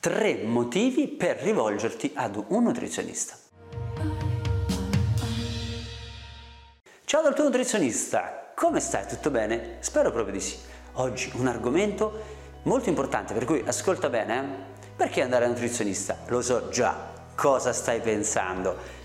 tre motivi per rivolgerti ad un nutrizionista. Ciao dal tuo nutrizionista, come stai? Tutto bene? Spero proprio di sì. Oggi un argomento molto importante, per cui ascolta bene, eh? perché andare al nutrizionista? Lo so già cosa stai pensando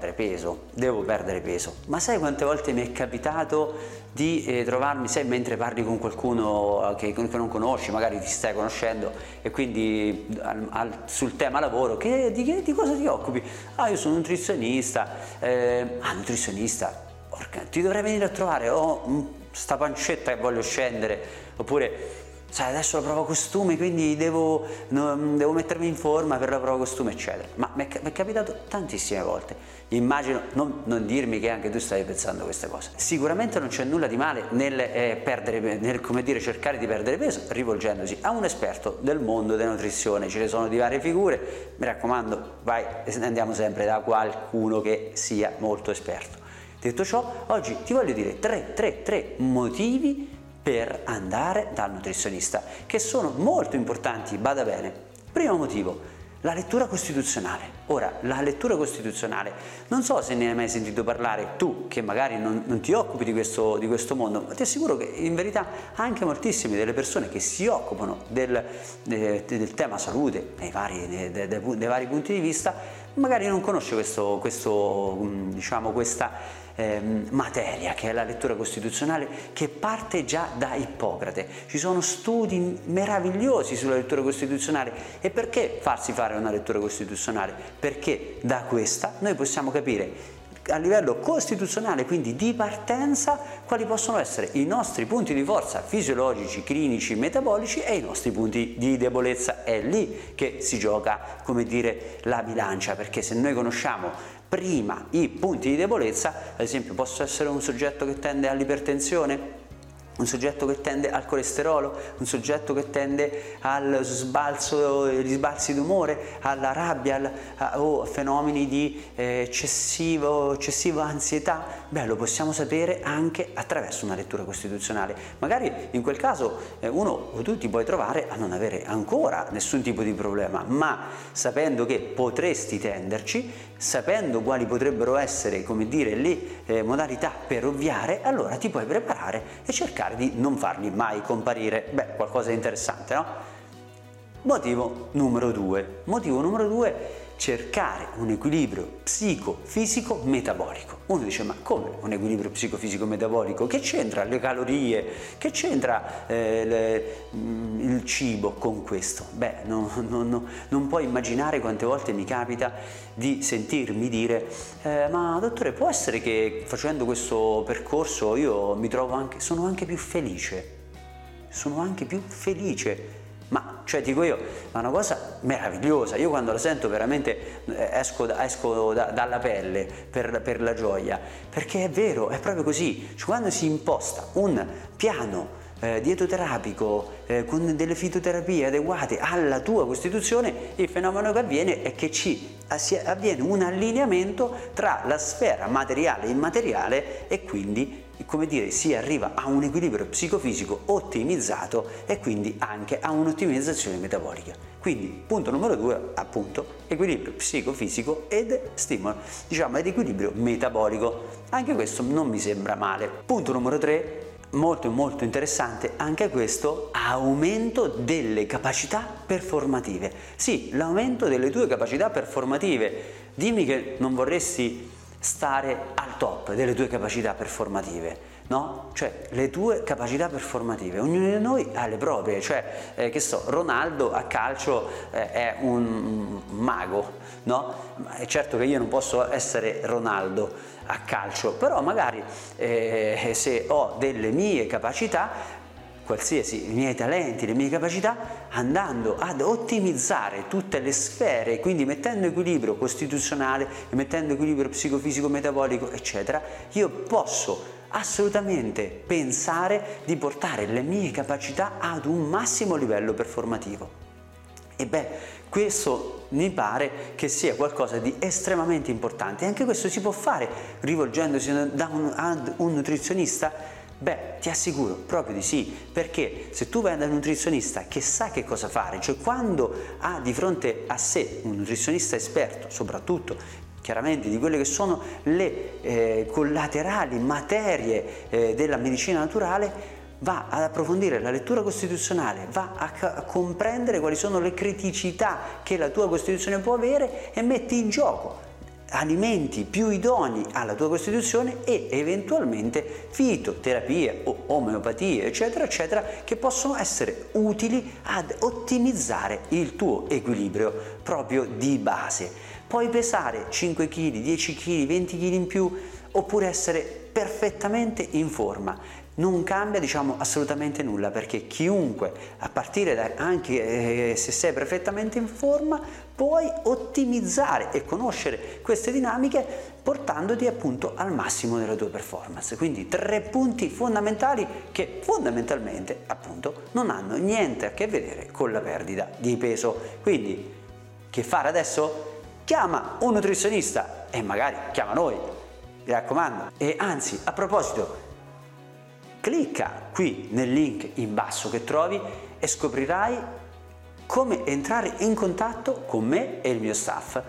perdere peso, devo perdere peso. Ma sai quante volte mi è capitato di eh, trovarmi, sai, mentre parli con qualcuno che, che, non conosci, magari ti stai conoscendo e quindi al, al, sul tema lavoro, che, di, che, di, cosa ti occupi? Ah, io sono nutrizionista. Eh, ah, nutrizionista? Porca, ti dovrei venire a trovare, ho oh, sta pancetta che voglio scendere, oppure sai adesso la prova costume quindi devo, no, devo, mettermi in forma per la prova costume eccetera. Ma mi è, capitato tantissime volte. Immagino non, non, dirmi che anche tu stai pensando queste cose. Sicuramente non c'è nulla di male nel, eh, perdere, nel dire, cercare di perdere peso rivolgendosi a un esperto del mondo della nutrizione. Ce ne sono di varie figure. Mi raccomando vai andiamo sempre da qualcuno che sia molto esperto. Detto ciò oggi ti voglio dire tre, tre, tre motivi per andare dal nutrizionista, che sono molto importanti, bada bene. Primo motivo, la lettura costituzionale. Ora, la lettura costituzionale, non so se ne hai mai sentito parlare tu, che magari non, non ti occupi di questo, di questo, mondo, ma ti assicuro che in verità anche moltissime delle persone che si occupano del, del, del tema salute, nei vari, nei, dei, dei, vari punti di vista, magari non conosce questo, questo, diciamo, questa eh, materia che è la lettura costituzionale che parte già da Ippocrate. Ci sono studi meravigliosi sulla lettura costituzionale e perché farsi fare una lettura costituzionale? Perché da questa noi possiamo capire a livello costituzionale, quindi di partenza, quali possono essere i nostri punti di forza fisiologici, clinici, metabolici e i nostri punti di debolezza. È lì che si gioca, come dire, la bilancia, perché se noi conosciamo prima i punti di debolezza, ad esempio posso essere un soggetto che tende all'ipertensione, un soggetto che tende al colesterolo, un soggetto che tende al sbalzo, agli sbalzi d'umore, alla rabbia al, a, o fenomeni di eh, eccessivo, eccessiva ansietà, beh lo possiamo sapere anche attraverso una lettura costituzionale. Magari in quel caso eh, uno o tu ti puoi trovare a non avere ancora nessun tipo di problema, ma sapendo che potresti tenderci, sapendo quali potrebbero essere, come dire, le eh, modalità per ovviare, allora ti puoi preparare e cercare di non farli mai comparire. Beh, qualcosa di interessante, no? Motivo numero due. Motivo numero due cercare un equilibrio psicofisico metabolico. Uno dice ma come un equilibrio psicofisico metabolico? Che c'entra le calorie? Che c'entra eh, le, mm, il cibo con questo? Beh, non, non, non, puoi immaginare quante volte mi capita di sentirmi dire eh, ma dottore può essere che facendo questo percorso io mi trovo anche, sono anche più felice? Sono anche più felice cioè dico io, è una cosa meravigliosa, io quando la sento veramente eh, esco, esco da, dalla pelle per, per, la gioia, perché è vero, è proprio così, cioè, quando si imposta un piano eh, dietoterapico eh, con delle fitoterapie adeguate alla tua costituzione, il fenomeno che avviene è che ci avviene un allineamento tra la sfera materiale e immateriale e quindi come dire, si arriva a un equilibrio psicofisico ottimizzato e quindi anche a un'ottimizzazione metabolica. Quindi punto numero due, appunto, equilibrio psicofisico ed stimolo, diciamo ed equilibrio metabolico. Anche questo non mi sembra male. Punto numero tre, molto molto interessante anche questo aumento delle capacità performative. Sì, l'aumento delle tue capacità performative. Dimmi che non vorresti stare al top delle tue capacità performative, no? Cioè le tue capacità performative, ognuno di noi ha le proprie, cioè eh, che so, Ronaldo a calcio eh, è un mago, no? È certo che io non posso essere Ronaldo a calcio, però magari eh, se ho delle mie capacità qualsiasi i miei talenti, le mie capacità, andando ad ottimizzare tutte le sfere, quindi mettendo equilibrio costituzionale, mettendo equilibrio psicofisico, metabolico, eccetera, io posso assolutamente pensare di portare le mie capacità ad un massimo livello performativo. E beh, questo mi pare che sia qualcosa di estremamente importante. Anche questo si può fare rivolgendosi un, ad un nutrizionista Beh, ti assicuro proprio di sì, perché se tu vai da un nutrizionista che sa che cosa fare, cioè quando ha di fronte a sé un nutrizionista esperto, soprattutto chiaramente di quelle che sono le eh, collaterali materie eh, della medicina naturale, va ad approfondire la lettura costituzionale, va a, a, comprendere quali sono le criticità che la tua Costituzione può avere e metti in gioco alimenti più idonei alla tua costituzione e eventualmente fitoterapie o omeopatie eccetera eccetera che possono essere utili ad ottimizzare il tuo equilibrio proprio di base. Puoi pesare 5 kg, 10 kg, 20 kg in più oppure essere perfettamente in forma. Non cambia diciamo assolutamente nulla perché chiunque a partire da anche eh, se sei perfettamente in forma puoi ottimizzare e conoscere queste dinamiche portandoti appunto al massimo della tua performance. Quindi tre punti fondamentali che fondamentalmente appunto non hanno niente a che vedere con la perdita di peso. Quindi che fare adesso? Chiama un nutrizionista e magari chiama noi mi raccomando e anzi a proposito Clicca qui nel link in basso che trovi e scoprirai come entrare in contatto con me e il mio staff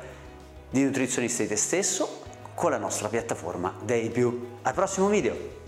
di nutrizionista di te stesso con la nostra piattaforma Day Più. Al prossimo video!